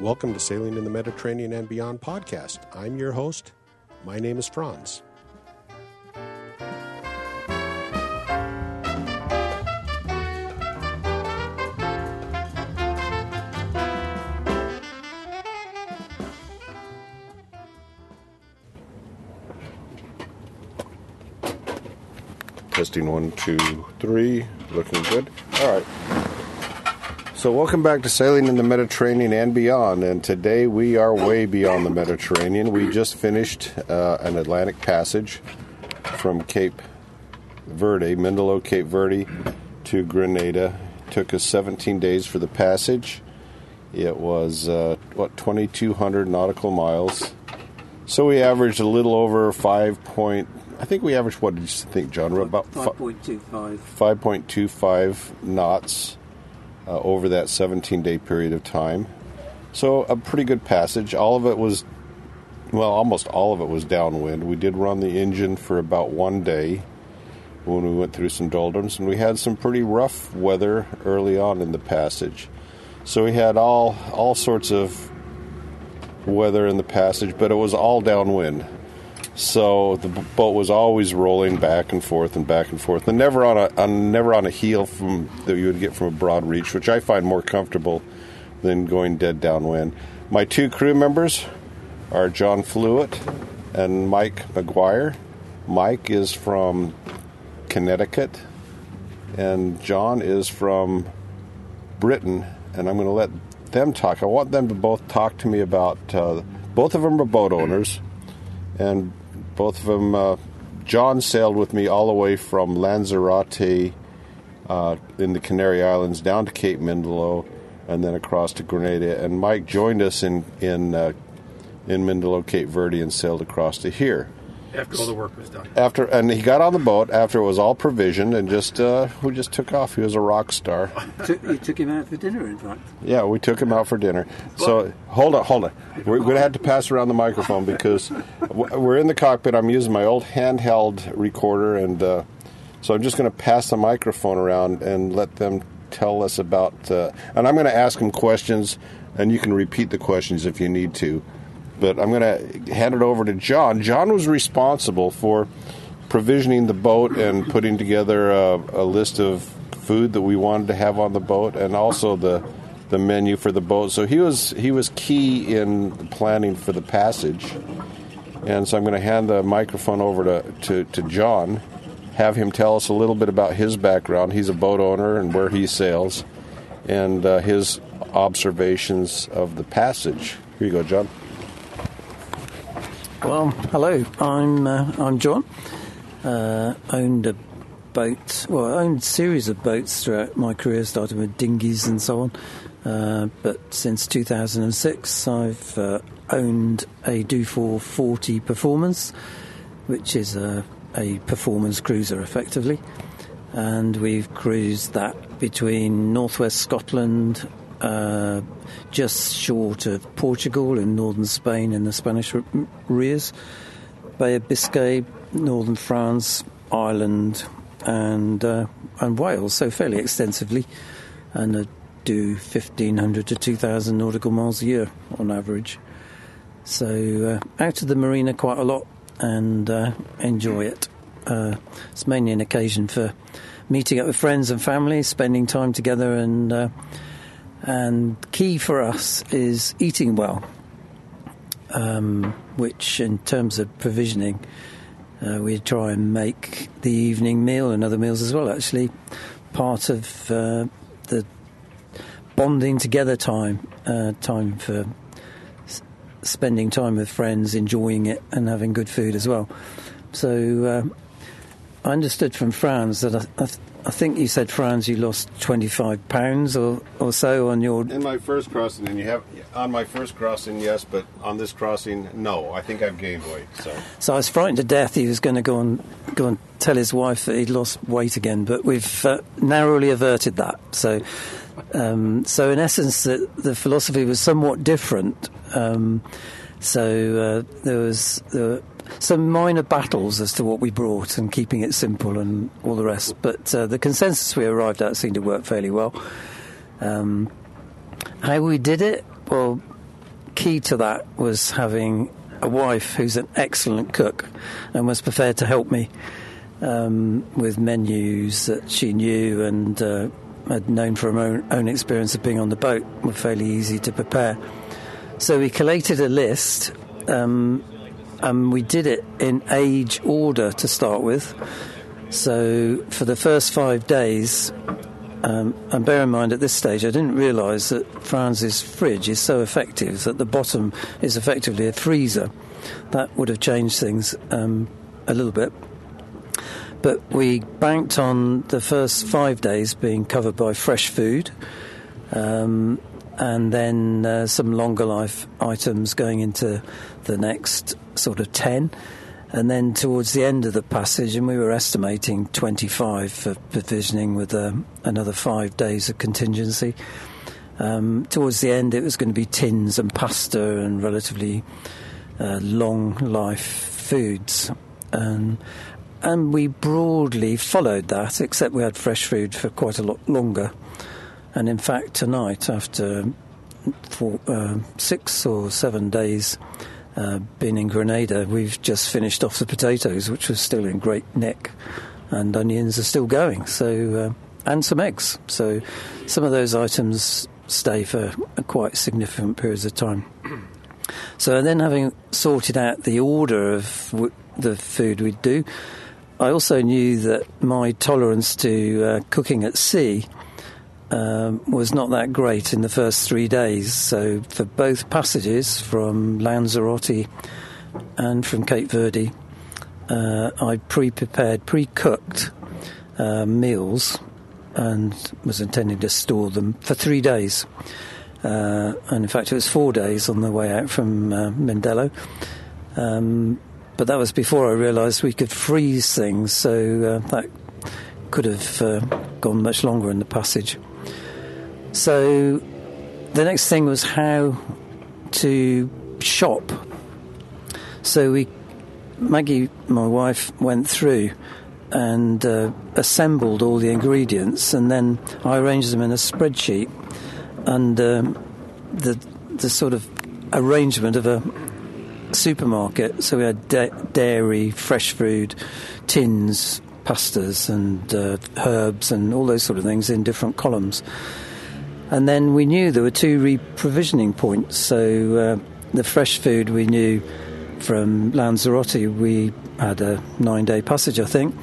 Welcome to Sailing in the Mediterranean and Beyond podcast. I'm your host. My name is Franz. Testing one, two, three. Looking good. All right. So, welcome back to Sailing in the Mediterranean and Beyond. And today we are way beyond the Mediterranean. We just finished uh, an Atlantic passage from Cape Verde, Mindelo, Cape Verde, to Grenada. took us 17 days for the passage. It was, uh, what, 2,200 nautical miles. So, we averaged a little over 5 point. I think we averaged, what did you think, John? About 5.25. 5.25 knots uh, over that 17 day period of time. So, a pretty good passage. All of it was, well, almost all of it was downwind. We did run the engine for about one day when we went through some doldrums, and we had some pretty rough weather early on in the passage. So, we had all, all sorts of weather in the passage, but it was all downwind. So the boat was always rolling back and forth and back and forth, and never on a on, never on a heel from that you would get from a broad reach, which I find more comfortable than going dead downwind. My two crew members are John Flewitt and Mike McGuire. Mike is from Connecticut, and John is from Britain. And I'm going to let them talk. I want them to both talk to me about. Uh, both of them are boat owners, and both of them. Uh, John sailed with me all the way from Lanzarote uh, in the Canary Islands down to Cape Mindelo, and then across to Grenada. And Mike joined us in in uh, in Mindelo, Cape Verde, and sailed across to here. After all the work was done. After and he got on the boat after it was all provisioned and just uh, we just took off. He was a rock star. Took, you took him out for dinner, in fact. Yeah, we took him out for dinner. So hold on, hold on. We're going to have to pass around the microphone because we're in the cockpit. I'm using my old handheld recorder, and uh, so I'm just going to pass the microphone around and let them tell us about. Uh, and I'm going to ask them questions, and you can repeat the questions if you need to. But I'm going to hand it over to John. John was responsible for provisioning the boat and putting together a, a list of food that we wanted to have on the boat, and also the the menu for the boat. So he was he was key in planning for the passage. And so I'm going to hand the microphone over to, to, to John, have him tell us a little bit about his background. He's a boat owner and where he sails, and uh, his observations of the passage. Here you go, John. Well, hello. I'm uh, I'm John. Uh, owned a boat. Well, I owned a series of boats throughout my career, starting with dinghies and so on. Uh, but since 2006, I've uh, owned a Dufour 40 Performance, which is a, a performance cruiser, effectively. And we've cruised that between northwest Scotland, uh, just short of Portugal in northern Spain in the Spanish r- Ríos, Bay of Biscay, northern France, Ireland, and uh, and Wales. So fairly extensively, and uh, do 1,500 to 2,000 nautical miles a year on average. So uh, out of the marina quite a lot and uh, enjoy it. It's mainly an occasion for meeting up with friends and family, spending time together, and and key for us is eating well, um, which in terms of provisioning, uh, we try and make the evening meal and other meals as well. Actually, part of uh, the bonding together time, uh, time for s- spending time with friends, enjoying it, and having good food as well. So uh, I understood from Franz that I, I, I think you said Franz you lost twenty five pounds or, or so on your In my first crossing, and you have on my first crossing, yes, but on this crossing, no. I think I've gained weight. So So I was frightened to death he was going to go and go and tell his wife that he'd lost weight again, but we've uh, narrowly averted that. So, um, so in essence, the, the philosophy was somewhat different. Um, so uh, there was there were some minor battles as to what we brought and keeping it simple and all the rest. But uh, the consensus we arrived at seemed to work fairly well. Um, how we did it? Well, key to that was having a wife who's an excellent cook and was prepared to help me um, with menus that she knew and uh, had known from her own, own experience of being on the boat were fairly easy to prepare. So we collated a list um, and we did it in age order to start with. So for the first five days, um, and bear in mind at this stage, I didn't realise that Franz's fridge is so effective that the bottom is effectively a freezer. That would have changed things um, a little bit. But we banked on the first five days being covered by fresh food, um, and then uh, some longer life items going into the next sort of 10. And then towards the end of the passage, and we were estimating 25 for provisioning with uh, another five days of contingency. Um, towards the end, it was going to be tins and pasta and relatively uh, long life foods. Um, and we broadly followed that, except we had fresh food for quite a lot longer. And in fact, tonight, after four, uh, six or seven days, uh, been in Grenada, we've just finished off the potatoes, which was still in great nick, and onions are still going. So, uh, and some eggs. So, some of those items stay for quite significant periods of time. So, then having sorted out the order of w- the food we'd do, I also knew that my tolerance to uh, cooking at sea um, was not that great in the first three days. So for both passages from Lanzarote and from Cape Verde, uh, I pre-prepared, pre-cooked uh, meals and was intending to store them for three days. Uh, and in fact, it was four days on the way out from uh, Mindelo. Um, but that was before I realised we could freeze things, so uh, that could have uh, gone much longer in the passage. So the next thing was how to shop. So we, Maggie, my wife, went through and uh, assembled all the ingredients, and then I arranged them in a spreadsheet and um, the the sort of arrangement of a supermarket. So we had da- dairy, fresh food, tins, pastas, and uh, herbs, and all those sort of things in different columns. And then we knew there were two reprovisioning points. So uh, the fresh food we knew from Lanzarote, we had a nine day passage, I think.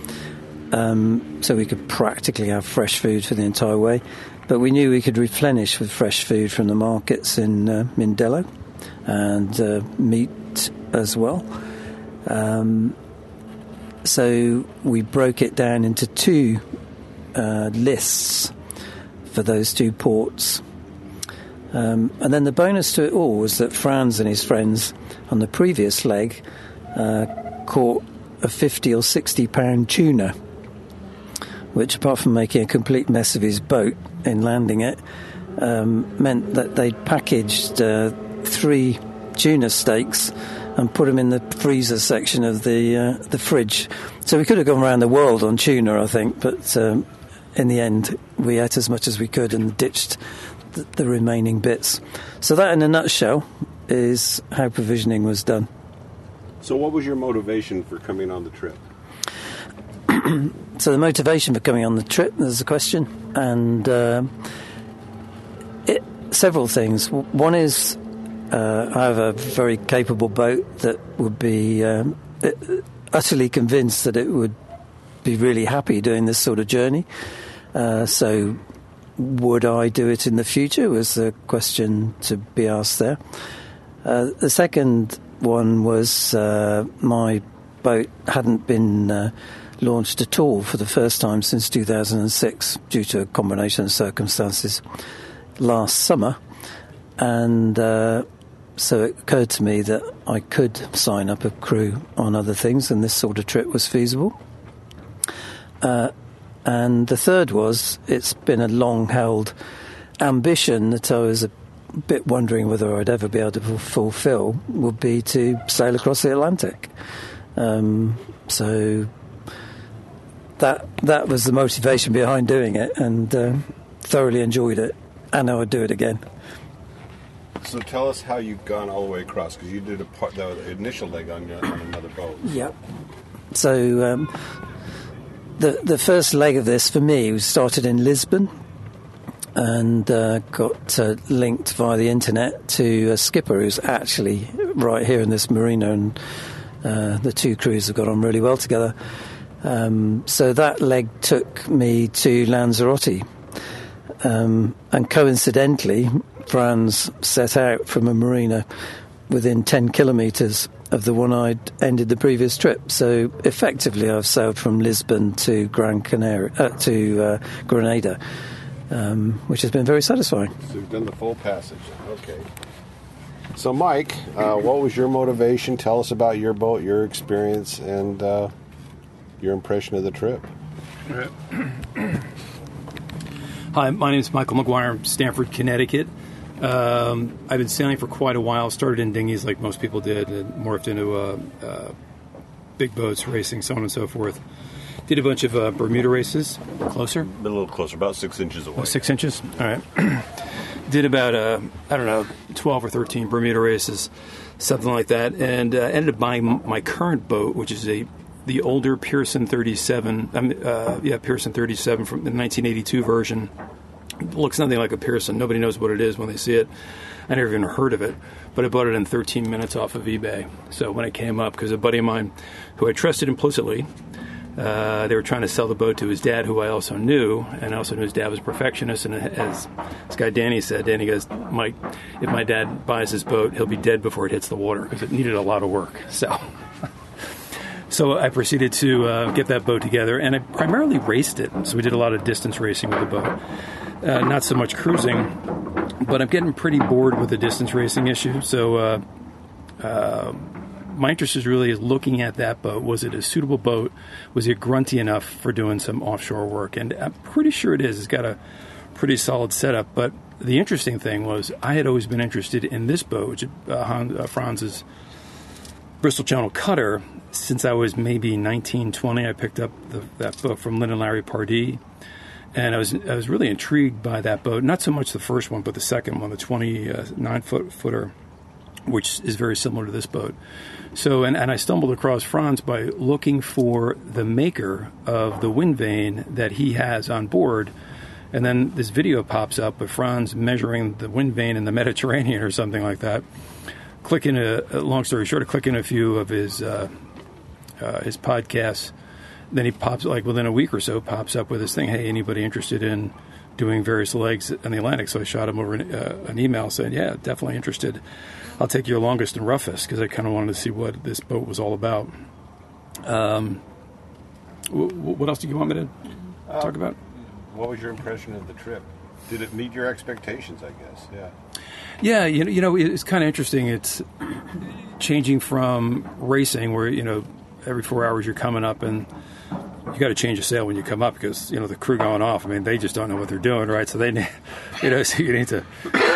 Um, so we could practically have fresh food for the entire way. But we knew we could replenish with fresh food from the markets in uh, Mindelo and uh, meat as well. Um, so we broke it down into two uh, lists for those two ports. Um, and then the bonus to it all was that Franz and his friends on the previous leg uh, caught a 50 or 60 pound tuna, which, apart from making a complete mess of his boat in landing it, um, meant that they'd packaged uh, three tuna steaks and put them in the freezer section of the uh, the fridge. So we could have gone around the world on tuna, I think, but um, in the end, we ate as much as we could and ditched the, the remaining bits. So that, in a nutshell, is how provisioning was done. So, what was your motivation for coming on the trip? So the motivation for coming on the trip, there's a question, and uh, it, several things. One is uh, I have a very capable boat that would be um, utterly convinced that it would be really happy doing this sort of journey. Uh, so, would I do it in the future? Was the question to be asked there. Uh, the second one was uh, my boat hadn't been uh, launched at all for the first time since 2006 due to a combination of circumstances last summer. And uh, so it occurred to me that I could sign up a crew on other things, and this sort of trip was feasible. Uh, and the third was it's been a long held ambition that I was a bit wondering whether I'd ever be able to fulfill would be to sail across the Atlantic. Um, so that that was the motivation behind doing it, and uh, thoroughly enjoyed it, and I would do it again. So tell us how you've gone all the way across because you did a part, the initial leg on, your, on another boat. Yep. So um, the the first leg of this for me was started in Lisbon and uh, got uh, linked via the internet to a skipper who's actually right here in this marina, and uh, the two crews have got on really well together. Um, so that leg took me to Lanzarote. Um, and coincidentally, Franz set out from a marina within 10 kilometres of the one I'd ended the previous trip. So effectively, I've sailed from Lisbon to Gran Canaria, uh, to uh, Grenada, um, which has been very satisfying. So you've done the full passage. Okay. So, Mike, uh, what was your motivation? Tell us about your boat, your experience, and uh, your impression of the trip. Hi, my name is Michael McGuire. I'm Stamford, Connecticut. Um, I've been sailing for quite a while. Started in dinghies like most people did, and morphed into uh, uh, big boats, racing, so on and so forth. Did a bunch of uh, Bermuda races. Closer? A little closer, about six inches away. Oh, six inches? All right. Did about, uh, I don't know, 12 or 13 Bermuda races, something like that, and uh, ended up buying my current boat, which is a the older Pearson 37, um, uh, yeah, Pearson 37 from the 1982 version. Looks nothing like a Pearson. Nobody knows what it is when they see it. I never even heard of it, but I bought it in 13 minutes off of eBay. So when it came up, because a buddy of mine who I trusted implicitly, uh, they were trying to sell the boat to his dad, who I also knew, and I also knew his dad was a perfectionist. And as this guy Danny said, Danny goes, Mike, if my dad buys this boat, he'll be dead before it hits the water because it needed a lot of work. So. So I proceeded to uh, get that boat together, and I primarily raced it. So we did a lot of distance racing with the boat, uh, not so much cruising. But I'm getting pretty bored with the distance racing issue. So uh, uh my interest is really looking at that boat. Was it a suitable boat? Was it grunty enough for doing some offshore work? And I'm pretty sure it is. It's got a pretty solid setup. But the interesting thing was I had always been interested in this boat, which uh, uh, Franz's Bristol Channel Cutter since I was maybe 19, 20. I picked up the, that book from Lin and Larry Pardey. And I was I was really intrigued by that boat. Not so much the first one, but the second one, the 29 uh, foot footer, which is very similar to this boat. So, and, and I stumbled across Franz by looking for the maker of the wind vane that he has on board. And then this video pops up of Franz measuring the wind vane in the Mediterranean or something like that clicking a long story short, clicking a few of his uh, uh, his podcasts. Then he pops like within a week or so pops up with this thing. Hey, anybody interested in doing various legs in the Atlantic? So I shot him over an, uh, an email saying, yeah, definitely interested. I'll take your longest and roughest because I kind of wanted to see what this boat was all about. Um, w- what else do you want me to uh, talk about? What was your impression of the trip? Did it meet your expectations? I guess. Yeah. Yeah, you know, you know, it's kind of interesting. It's changing from racing, where you know, every four hours you're coming up and you got to change a sail when you come up because you know the crew going off. I mean, they just don't know what they're doing, right? So they, you know, so you need to.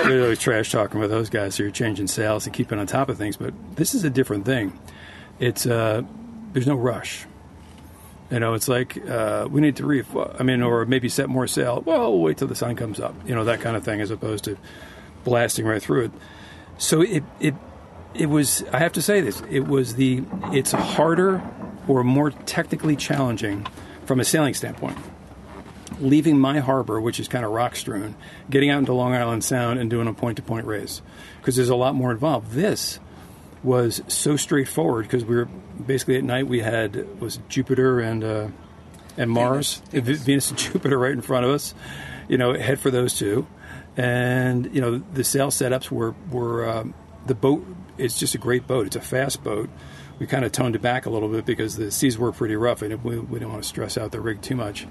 Always trash talking with those guys. So you're changing sails and keeping on top of things. But this is a different thing. It's uh, there's no rush. You know, it's like uh, we need to reef. I mean, or maybe set more sail. Well, we'll wait till the sun comes up. You know, that kind of thing, as opposed to blasting right through it. So it it it was. I have to say this. It was the. It's harder or more technically challenging from a sailing standpoint. Leaving my harbor, which is kind of rock strewn, getting out into Long Island Sound and doing a point to point race because there's a lot more involved. This was so straightforward because we were basically at night we had was Jupiter and uh, and Mars, Venus. Venus and Jupiter right in front of us. You know, head for those two and you know the sail setups were were um, the boat. It's just a great boat. It's a fast boat. We kind of toned it back a little bit because the seas were pretty rough, and we, we didn't want to stress out the rig too much.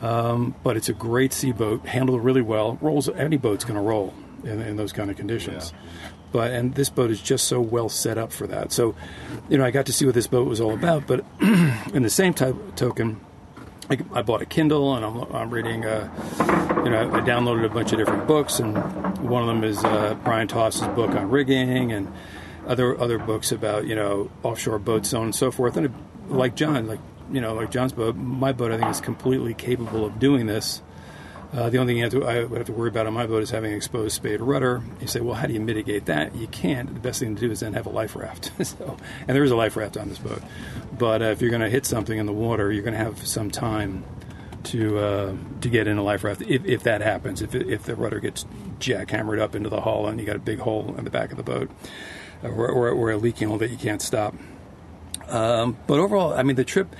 Um, but it's a great sea boat, handled really well. Rolls any boat's going to roll in, in, those kind of conditions. Yeah. But and this boat is just so well set up for that. So, you know, I got to see what this boat was all about. But in the same type, token, I, I bought a Kindle and I'm, I'm reading. Uh, you know, I downloaded a bunch of different books, and one of them is uh, Brion Toss's book on rigging, and other other books about you know offshore boats, so on and so forth. And like John, like you know, like John's boat, my boat, I think is completely capable of doing this. Uh, the only thing to, I would have to worry about on my boat is having an exposed spade rudder. You say, well, how do you mitigate that? You can't. The best thing to do is then have a life raft. so, and there is a life raft on this boat. But uh, if you're going to hit something in the water, you're going to have some time to uh, to get in a life raft if, if that happens. If if the rudder gets jackhammered up into the hull and you got a big hole in the back of the boat, or, or a leaking hole that you can't stop. Um, but overall, I mean, the trip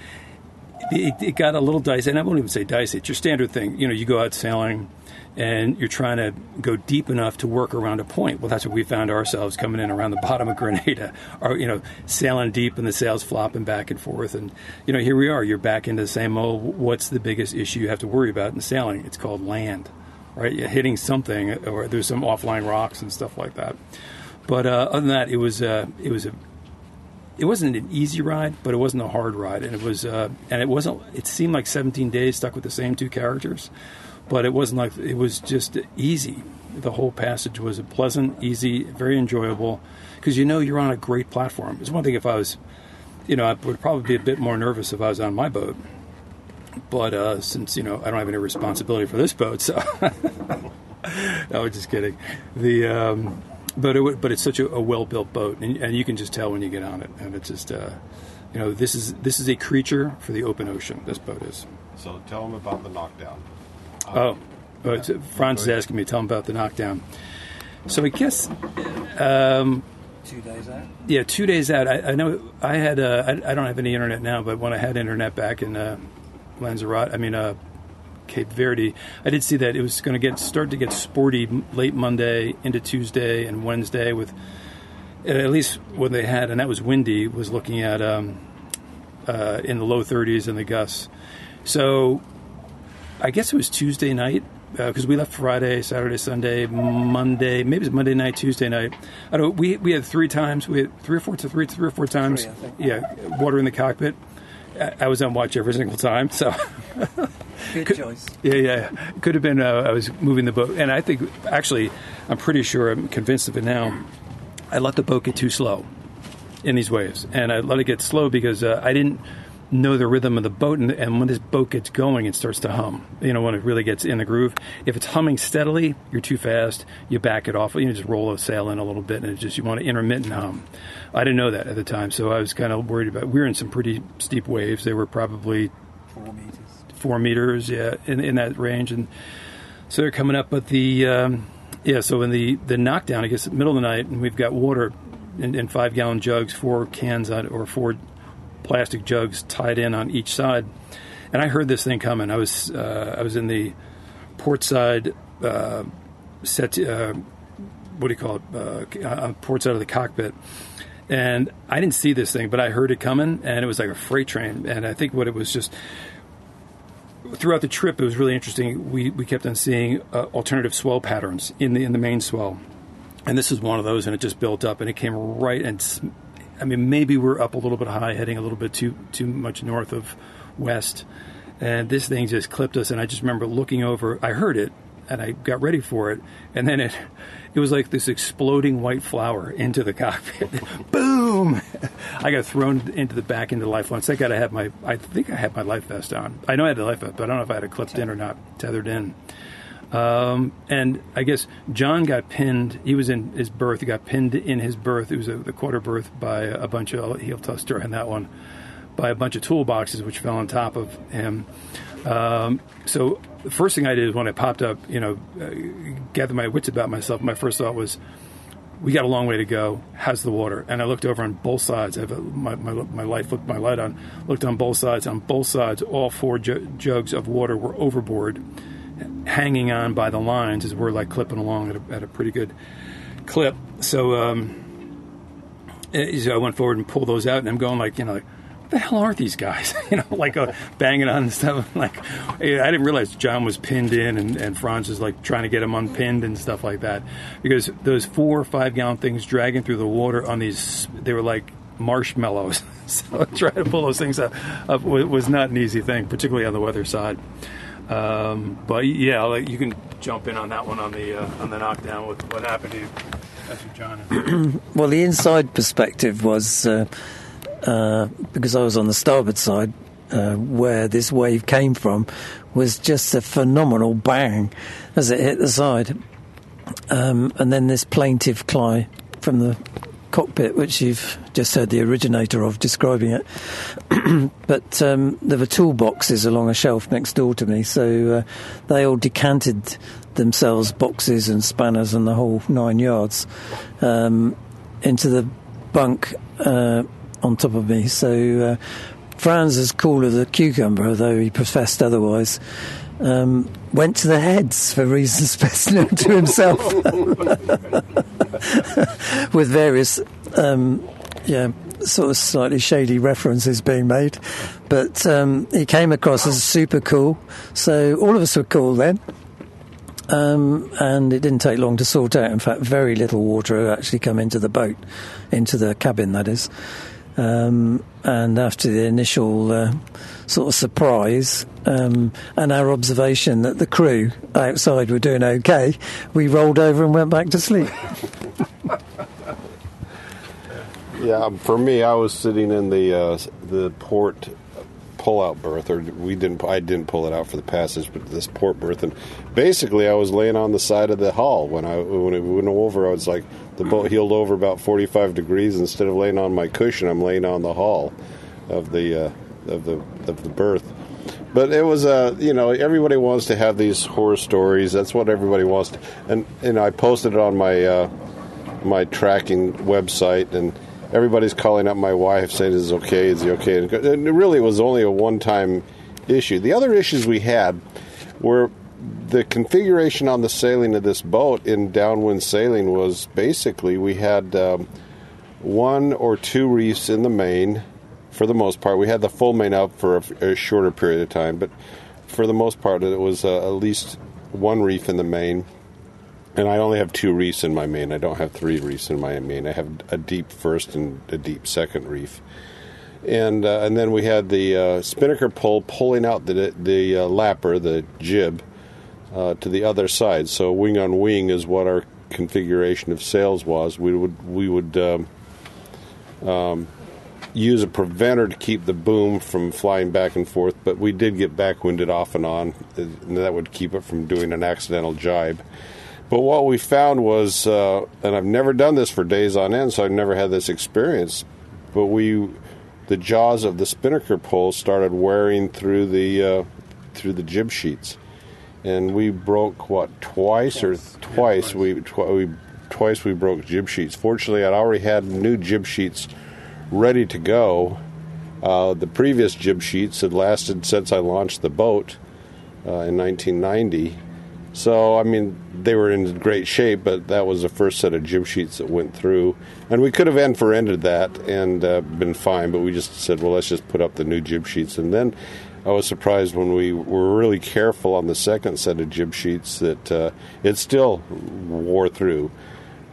it, it, got a little dicey, and I won't even say dicey. It's your standard thing. You know, you go out sailing, and you're trying to go deep enough to work around a point. Well, that's what we found ourselves coming in around the bottom of Grenada, or you know, sailing deep and the sails flopping back and forth. And you know, here we are. You're back into the same old. What's the biggest issue you have to worry about in sailing? It's called land, right? You're hitting something, or there's some offline rocks and stuff like that. But uh, other than that, it was uh, it was a it wasn't an easy ride, but it wasn't a hard ride, and it was uh, and it wasn't. It seemed like 17 days stuck with the same two characters, but it wasn't like it was just easy. The whole passage was pleasant, easy, very enjoyable, because you know you're on a great platform. It's one thing if I was, you know, I would probably be a bit more nervous if I was on my boat, but uh, since you know I don't have any responsibility for this boat, so no, I'm just kidding. The um, but it, but it's such a, a well built boat, and, and, you can just tell when you get on it, and it's just uh, you know this is this is a creature for the open ocean. This boat is. So tell them about the knockdown. oh, oh Franz is asking me. Tell him about the knockdown. So I guess. Um, two days out. Yeah, two days out. I, I know I had. Uh, I, I, don't have any internet now, but when I had internet back in uh, Lanzarote, I mean uh, Cape Verde. I did see that it was going to get start to get sporty late Monday into Tuesday and Wednesday with at least what they had, and that was windy. Was looking at um, uh, in the low 30s and the gusts. So I guess it was Tuesday night because uh, we left Friday, Saturday, Sunday, Monday, maybe it's Monday night, Tuesday night. I don't. We we had three times. We had three or four to three, three or four times. Three, yeah, water in the cockpit. I, I was on watch every single time. So Good could, choice. Yeah, yeah. Could have been. Uh, I was moving the boat, and I think actually, I'm pretty sure. I'm convinced of it now. I let the boat get too slow in these waves, and I let it get slow because uh, I didn't know the rhythm of the boat, and, and, when this boat gets going, it starts to hum. You know, when it really gets in the groove. If it's humming steadily, you're too fast. You back it off. You just roll a sail in a little bit, and it's just you want to intermittent hum. I didn't know that at the time, so I was kind of worried about. We were in some pretty steep waves. They were probably four meters four meters, yeah, in, in that range. And so they're coming up, but the um, yeah, so in the the knockdown, I guess middle of the night, and we've got water in, in five gallon jugs, four cans on, or four plastic jugs tied in on each side. And I heard this thing coming. I was uh, I was in the port side uh, set. Uh, what do you call it? Uh, uh, port side of the cockpit. And I didn't see this thing, but I heard it coming, and it was like a freight train. And I think what it was just throughout the trip, it was really interesting. We, we kept on seeing uh, alternative swell patterns in the in the main swell, and this is one of those, and it just built up, and it came right and I mean maybe we're up a little bit high, heading a little bit too too much north of west, and this thing just clipped us, and I just remember looking over. I heard it, and I got ready for it, and then it it was like this exploding white flower into the cockpit. Boom! I got thrown into the back into the life line. I God I had my I think I had my life vest on. I know I had the life vest, but I don't know if I had it clipped in or not, tethered in. Um, and I guess John got pinned. He was in his berth. He got pinned in his berth. It was a, the quarter berth by a bunch of He'll heel tuster in that one, by a bunch of toolboxes which fell on top of him. Um, so the first thing I did is when I popped up, you know, uh, gather my wits about myself. My first thought was, we got a long way to go. How's the water? And I looked over on both sides. I have a, my, my, my light looked my light on. Looked on both sides. On both sides, all four ju- jugs of water were overboard, hanging on by the lines as we're like clipping along at a, at a pretty good clip. So, um, eh, so I went forward and pulled those out, and I'm going like, you know, like, the hell are these guys? you know, like uh, banging on and stuff. Like, I didn't realize John was pinned in and, and Franz was like trying to get him unpinned and stuff like that. Because those four or five gallon things dragging through the water on these, they were like marshmallows. so trying to pull those things up, up was not an easy thing, particularly on the weather side. Um, but yeah, you can jump in on that one on the uh, on the knockdown with what happened to you. John. well, the inside perspective was. Uh, uh, because I was on the starboard side, uh, where this wave came from was just a phenomenal bang as it hit the side. Um, and then this plaintive cry from the cockpit, which you've just heard the originator of describing it. but um, there were toolboxes along a shelf next door to me, so uh, they all decanted themselves, boxes and spanners and the whole nine yards, um, into the bunk uh, on top of me. So uh, Franz, as cool as a cucumber, although he professed otherwise, um, went to the heads for reasons best known to himself, with various, um, yeah, sort of slightly shady references being made. But um, he came across as super cool, so all of us were cool then. Um, and it didn't take long to sort out. In fact, very little water had actually come into the boat, into the cabin, that is. Um, and after the initial uh, sort of surprise um, and our observation that the crew outside were doing okay, we rolled over and went back to sleep. Yeah, for me, I was sitting in the uh, the port pull-out berth, or we didn't. I didn't pull it out for the passage, but this port berth, and basically, I was laying on the side of the hull when I when it went over. I was like, the boat heeled over about forty-five degrees. Instead of laying on my cushion, I'm laying on the hull of the uh, of the of the berth. But it was, uh, you know, everybody wants to have these horror stories. That's what everybody wants. To, and you know, I posted it on my uh, my tracking website, and everybody's calling up my wife saying, "Is it okay? Is he okay?" And it really was only a one-time issue. The other issues we had were the configuration on the sailing of this boat in downwind sailing was basically we had um, one or two reefs in the main for the most part. We had the full main out for a, a shorter period of time, but for the most part, it was uh, at least one reef in the main. And I only have two reefs in my main. I don't have three reefs in my main. I have a deep first and a deep second reef. And uh, and then we had the uh, spinnaker pole pulling out the the uh, lapper, the jib, uh, to the other side. So wing on wing is what our configuration of sails was. We would we would um, um, use a preventer to keep the boom from flying back and forth, but we did get backwinded off and on, and that would keep it from doing an accidental jibe. But what we found was, uh, and I've never done this for days on end, so I've never had this experience. But we, the jaws of the spinnaker pole started wearing through the uh, through the jib sheets, and we broke what twice or twice we, tw- we twice we broke jib sheets. Fortunately, I'd already had new jib sheets ready to go. Uh, the previous jib sheets had lasted since I launched the boat uh, in 1990. So, I mean, they were in great shape, but that was the first set of jib sheets that went through. And we could have end for ended that and uh, been fine, but we just said, well, let's just put up the new jib sheets. And then I was surprised when we were really careful on the second set of jib sheets that uh, it still wore through.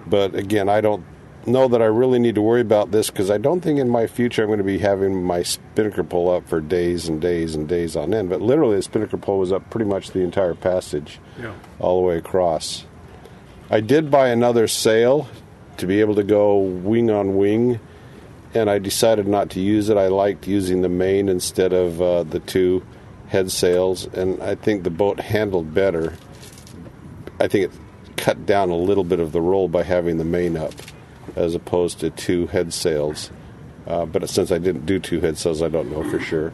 But again, I don't know that I really need to worry about this because I don't think in my future I'm going to be having my spinnaker pole up for days and days and days on end. But literally, the spinnaker pole was up pretty much the entire passage, Yeah. all the way across. I did buy another sail to be able to go wing on wing, and I decided not to use it. I liked using the main instead of uh, the two head sails, and I think the boat handled better. I think it cut down a little bit of the roll by having the main up as opposed to two head sails. Uh, but since I didn't do two head sails, I don't know for sure.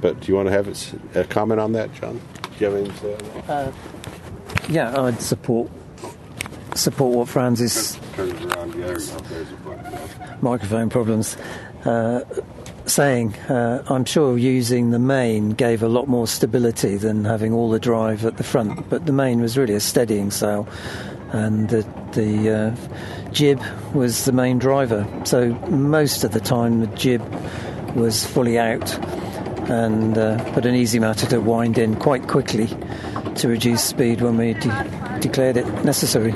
But do you want to have a comment on that, John? Do you have anything to say on that? Yeah, I'd support support what Franz is Turn it around. Yeah, there's a button. microphone problems. Uh, saying, uh, I'm sure using the main gave a lot more stability than having all the drive at the front, but the main was really a steadying sail, and the, the uh, jib was the main driver. So most of the time the jib was fully out, and uh, but an easy matter to wind in quite quickly to reduce speed when we de- declared it necessary.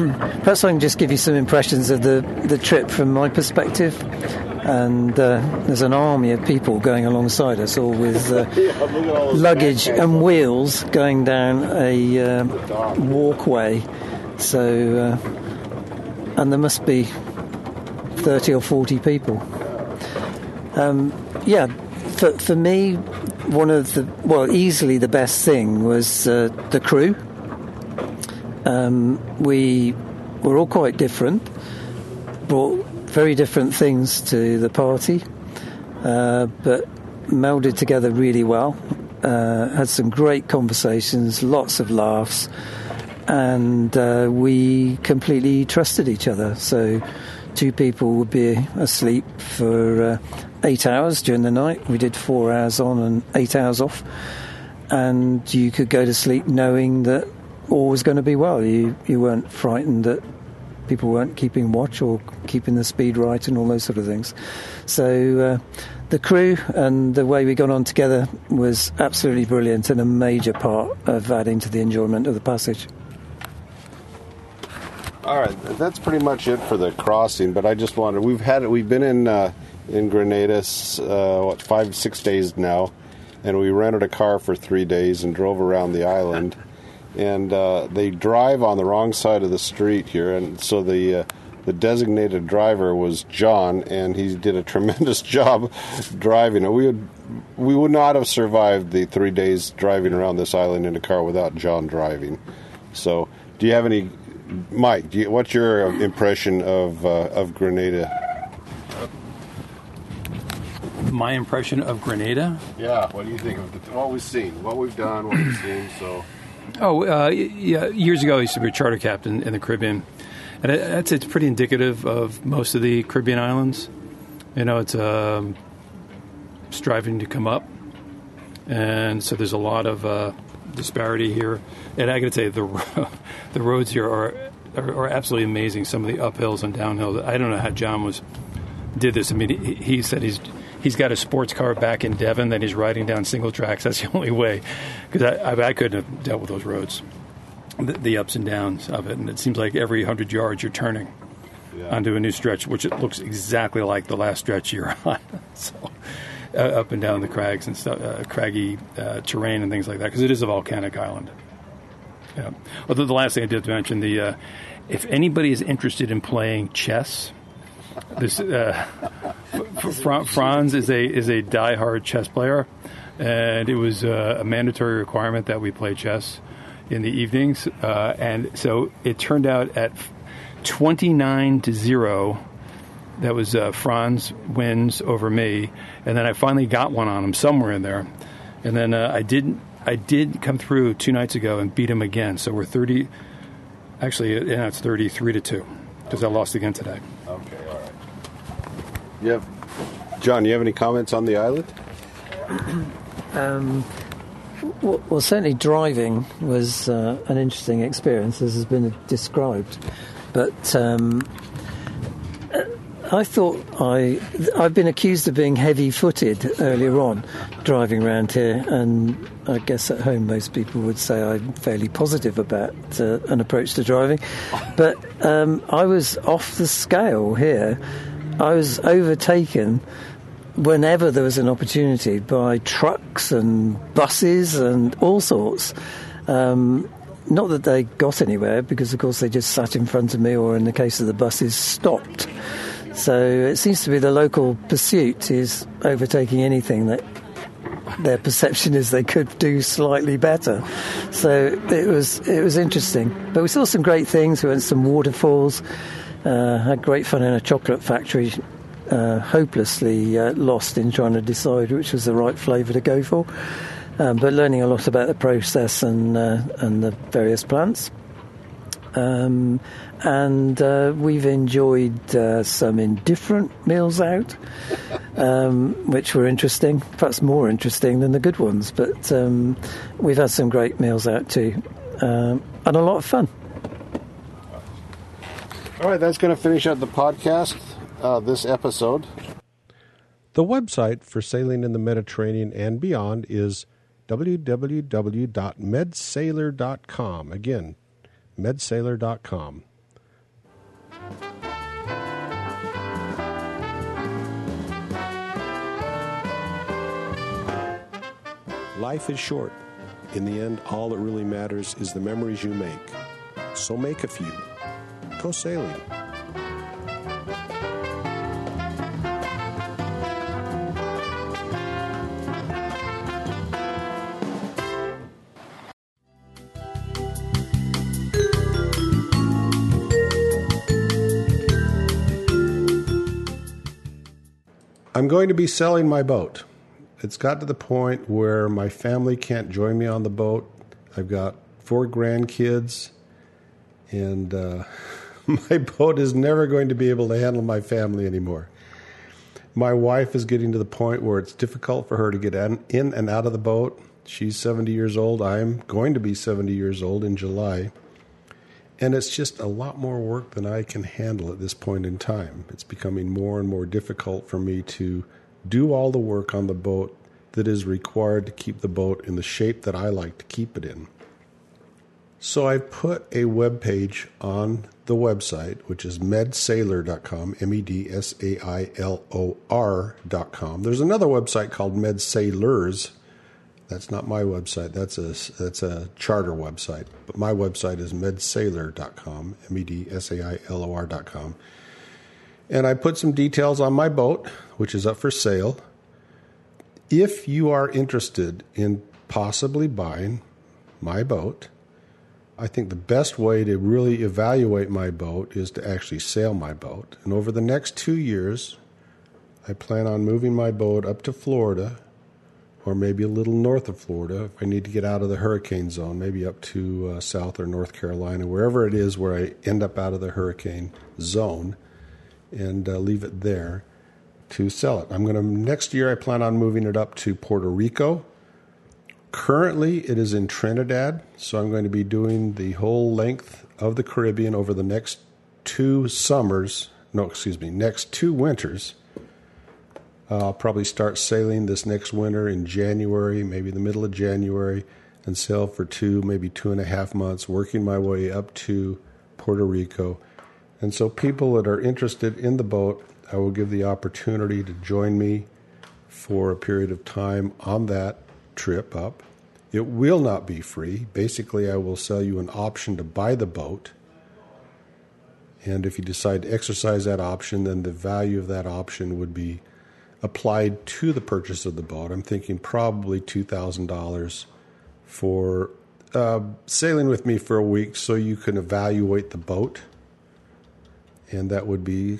Perhaps I can just give you some impressions of the, the trip from my perspective. And uh, there's an army of people going alongside us, all with uh, luggage and wheels going down a uh, walkway. So, uh, and there must be 30 or 40 people. Um, yeah, for, for me, one of the well, easily the best thing was uh, the crew. Um, we were all quite different, brought very different things to the party, uh, but melded together really well. Uh, had some great conversations, lots of laughs, and uh, we completely trusted each other. So, two people would be asleep for uh, eight hours during the night. We did four hours on and eight hours off, and you could go to sleep knowing that all was going to be well. You you weren't frightened that people weren't keeping watch or keeping the speed right and all those sort of things. So uh, the crew and the way we got on together was absolutely brilliant and a major part of adding to the enjoyment of the passage. All right, that's pretty much it for the crossing. But I just wanted we've had we've been in uh, in Grenada uh, what five six days now, and we rented a car for three days and drove around the island. And uh, they drive on the wrong side of the street here, and so the uh, the designated driver was John, and he did a tremendous job driving. We would we would not have survived the three days driving around this island in a car without John driving. So, do you have any, Mike? You, what's your impression of uh, of Grenada? My impression of Grenada. Yeah, what do you think of the, what we've seen, what we've done, what we've seen? So, Oh, uh, yeah. Years ago, I used to be a charter captain in the Caribbean, and it, it's it's pretty indicative of most of the Caribbean islands. You know, it's um, striving to come up, and so there's a lot of uh, disparity here. And I got to you, the the roads here are, are are absolutely amazing. Some of the uphills and downhills. I don't know how John was did this. I mean, he, he said he's he's got a sports car back in Devon that he's riding down single tracks. That's the only way because I, I, I couldn't have dealt with those roads, the, the ups and downs of it. And it seems like every hundred yards you're turning yeah. onto a new stretch, which it looks exactly like the last stretch you're on. so uh, up and down the crags and stuff, uh, craggy uh, terrain and things like that because it is a volcanic island. Yeah. Although the last thing I did to mention the uh, if anybody is interested in playing chess. This uh, Fr- Franz is a is a diehard chess player, and it was uh, a mandatory requirement that we play chess in the evenings. Uh, and so it turned out at twenty nine to zero. That was uh, Franz wins over me, and then I finally got one on him somewhere in there, and then uh, I didn't. I did come through two nights ago and beat him again. So we're thirty. Actually, yeah, it's thirty three to two because I lost again today. You John. You have any comments on the island? Um, well, well, certainly driving was uh, an interesting experience, as has been described. But um, uh, I thought I I've been accused of being heavy-footed earlier on driving around here, and I guess at home most people would say I'm fairly positive about uh, an approach to driving. But um, I was off the scale here. I was overtaken whenever there was an opportunity by trucks and buses and all sorts. Um, not that they got anywhere, because of course they just sat in front of me, or in the case of the buses, stopped. So it seems to be the local pursuit is overtaking anything that their perception is they could do slightly better. So it was it was interesting. But we saw some great things. We went to some waterfalls. Uh, had great fun in a chocolate factory. Uh, hopelessly uh, lost in trying to decide which was the right flavour to go for, um, but learning a lot about the process and uh, and the various plants. Um, and uh, we've enjoyed uh, some indifferent meals out, um, which were interesting, perhaps more interesting than the good ones. But um, we've had some great meals out too, um, and a lot of fun. All right, that's going to finish out the podcast. Uh, this episode. The website for sailing in the Mediterranean and beyond is www.medsailor.com. Again, medsailor.com. Life is short. In the end, all that really matters is the memories you make. So make a few. Go sailing. I'm going to be selling my boat. It's got to the point where my family can't join me on the boat. I've got four grandkids, and uh, my boat is never going to be able to handle my family anymore. My wife is getting to the point where it's difficult for her to get in and out of the boat. She's 70 years old. I'm going to be 70 years old in July. And it's just a lot more work than I can handle at this point in time. It's becoming more and more difficult for me to do all the work on the boat that is required to keep the boat in the shape that I like to keep it in. So I put a web page on the website, which is medsailor.com, M E D S A I L O R.com. There's another website called medsailors that's not my website. That's a that's a charter website. But my website is medsailor.com, m e d s a i l o r.com. And I put some details on my boat, which is up for sale. If you are interested in possibly buying my boat, I think the best way to really evaluate my boat is to actually sail my boat. And over the next two years, I plan on moving my boat up to Florida or maybe a little north of Florida if I need to get out of the hurricane zone, maybe up to uh, South or North Carolina, wherever it is where I end up out of the hurricane zone, and uh, leave it there to sell it. I'm going to next year. I plan on moving it up to Puerto Rico. Currently, it is in Trinidad, so I'm going to be doing the whole length of the Caribbean over the next two summers. No, excuse me, next two winters uh, I'll probably start sailing this next winter in January, maybe the middle of January, and sail for two, maybe two and a half months, working my way up to Puerto Rico. And so, people that are interested in the boat, I will give the opportunity to join me for a period of time on that trip up. It will not be free. Basically, I will sell you an option to buy the boat. And if you decide to exercise that option, then the value of that option would be applied to the purchase of the boat. I'm thinking probably $2,000 for uh, sailing with me for a week so you can evaluate the boat. And that would be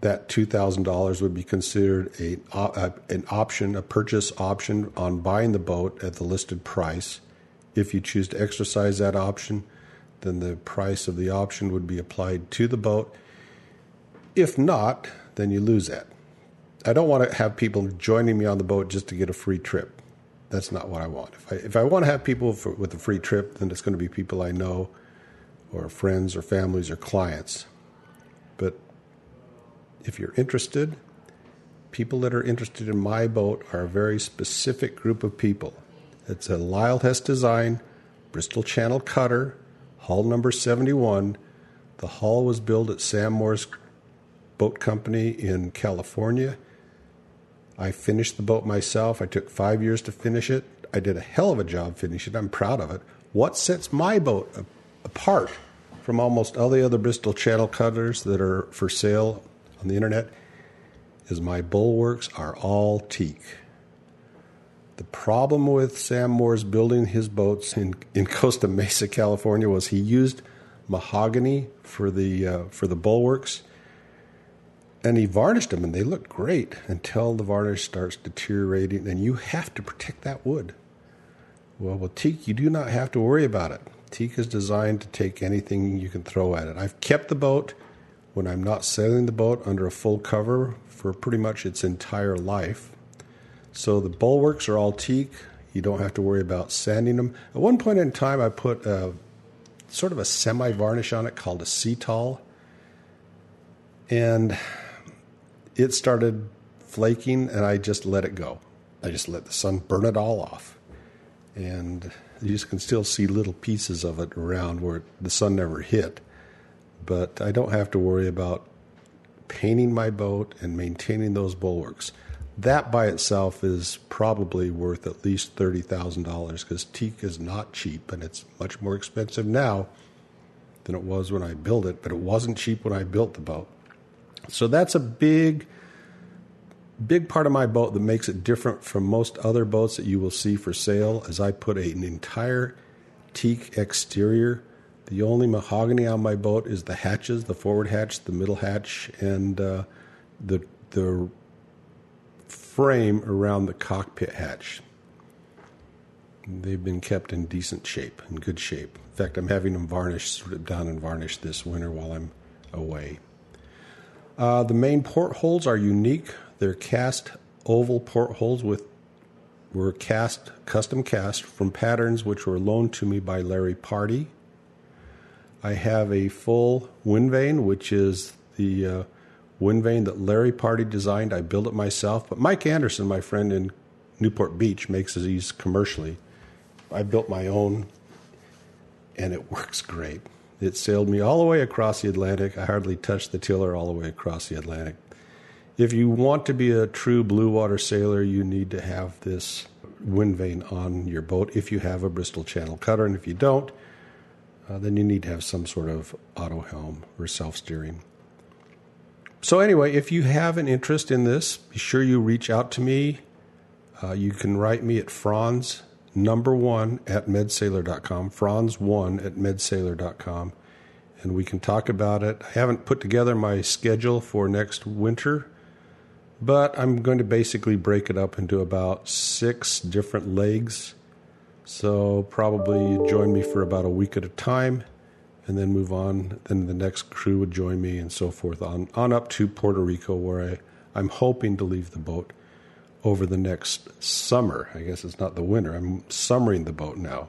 that $2,000 would be considered a, uh, an option, a purchase option on buying the boat at the listed price. If you choose to exercise that option, then the price of the option would be applied to the boat. If not, then you lose that. I don't want to have people joining me on the boat just to get a free trip. That's not what I want. If I, if I want to have people for, with a free trip, then it's going to be people I know, or friends, or families, or clients. But if you're interested, people that are interested in my boat are a very specific group of people. It's a Lyle Hess design, Bristol Channel cutter, hull number 71. The hull was built at Sam Morse Boat Company in California. I finished the boat myself. I took five years to finish it. I did a hell of a job finishing it. I'm proud of it. What sets my boat apart from almost all the other Bristol Channel cutters that are for sale on the internet is my bulwarks are all teak. The problem with Sam Morse building his boats in, in Costa Mesa, California, was he used mahogany for the uh, for the bulwarks, and he varnished them and they look great until the varnish starts deteriorating and you have to protect that wood. Well, with teak, you do not have to worry about it. Teak is designed to take anything you can throw at it. I've kept the boat when I'm not sailing the boat under a full cover for pretty much its entire life. So the bulwarks are all teak. You don't have to worry about sanding them. At one point in time, I put a, sort of a semi varnish on it called a Cetol. And it started flaking and I just let it go. I just let the sun burn it all off. And you can still see little pieces of it around where the sun never hit. But I don't have to worry about painting my boat and maintaining those bulwarks. That by itself is probably worth at least $30,000 because teak is not cheap and it's much more expensive now than it was when I built it, but it wasn't cheap when I built the boat. So that's a big, big part of my boat that makes it different from most other boats that you will see for sale. As I put an entire teak exterior. The only mahogany on my boat is the hatches, the forward hatch, the middle hatch, and uh, the the frame around the cockpit hatch. They've been kept in decent shape, in good shape. In fact, I'm having them varnished, stripped down and varnished this winter while I'm away. Uh, the main portholes are unique. They're cast oval portholes with were cast custom cast from patterns which were loaned to me by Larry Pardey. I have a full wind vane, which is the uh, wind vane that Larry Pardey designed. I built it myself, but Mike Anderson, my friend in Newport Beach, makes these commercially. I built my own, and it works great. It sailed me all the way across the Atlantic. I hardly touched the tiller all the way across the Atlantic. If you want to be a true blue water sailor, you need to have this wind vane on your boat if you have a Bristol Channel cutter, and if you don't, uh, then you need to have some sort of auto helm or self steering. So, anyway, if you have an interest in this, be sure you reach out to me. Uh, you can write me at Franz number one at medsailor.com, Franz1 at medsailor.com, and we can talk about it. I haven't put together my schedule for next winter, but I'm going to basically break it up into about six different legs. So probably join me for about a week at a time and then move on. Then the next crew would join me and so forth on, on up to Puerto Rico where I, I'm hoping to leave the boat over the next summer. I guess it's not the winter. I'm summering the boat now.